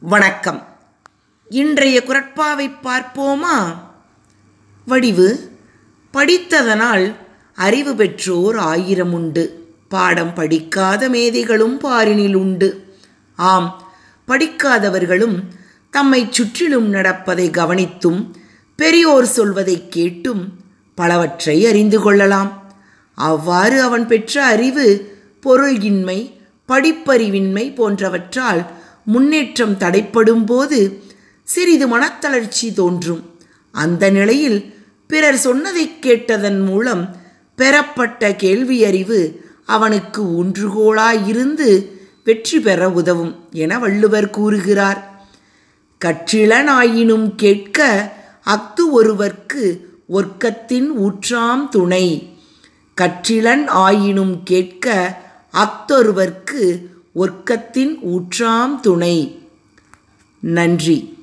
வணக்கம். இன்றைய குரட்பாவை பார்ப்போமா? வடிவு படித்ததனால் அறிவு பெற்றோர் ஆயிரம் உண்டு. பாடம் படிக்காத மேதைகளும் பாரினில் உண்டு. ஆம் படிக்காதவர்களும் தம்மை சுற்றிலும் நடப்பதை கவனித்தும் பெரியோர் சொல்வதைக் கேட்டும் பலவற்றை அறிந்து கொள்ளலாம். அவ்வாறு அவன் பெற்ற அறிவு பொருளின்மை படிப்பறிவின்மை போன்றவற்றால் முன்னேற்றம் தடைப்படும் போது சிறிது மனத்தளர்ச்சி தோன்றும். அந்த நிலையில் பிறர் சொன்னதைக் கேட்டதன் மூலம் பெறப்பட்ட கேள்வியறிவு அவனுக்கு ஒன்றுகோளாயிருந்து வெற்றி பெற உதவும் என வள்ளுவர் கூறுகிறார். கற்றிலனாயினும் கேட்க அஃது ஒருவர்க்கு ஒர்க்கத்தின் ஊற்றாம் துணை. கற்றிலன் ஆயினும் கேட்க அத்தொருவர்க்கு ஒர்க்கத்தின் ஊற்றாம் துணை. நன்றி.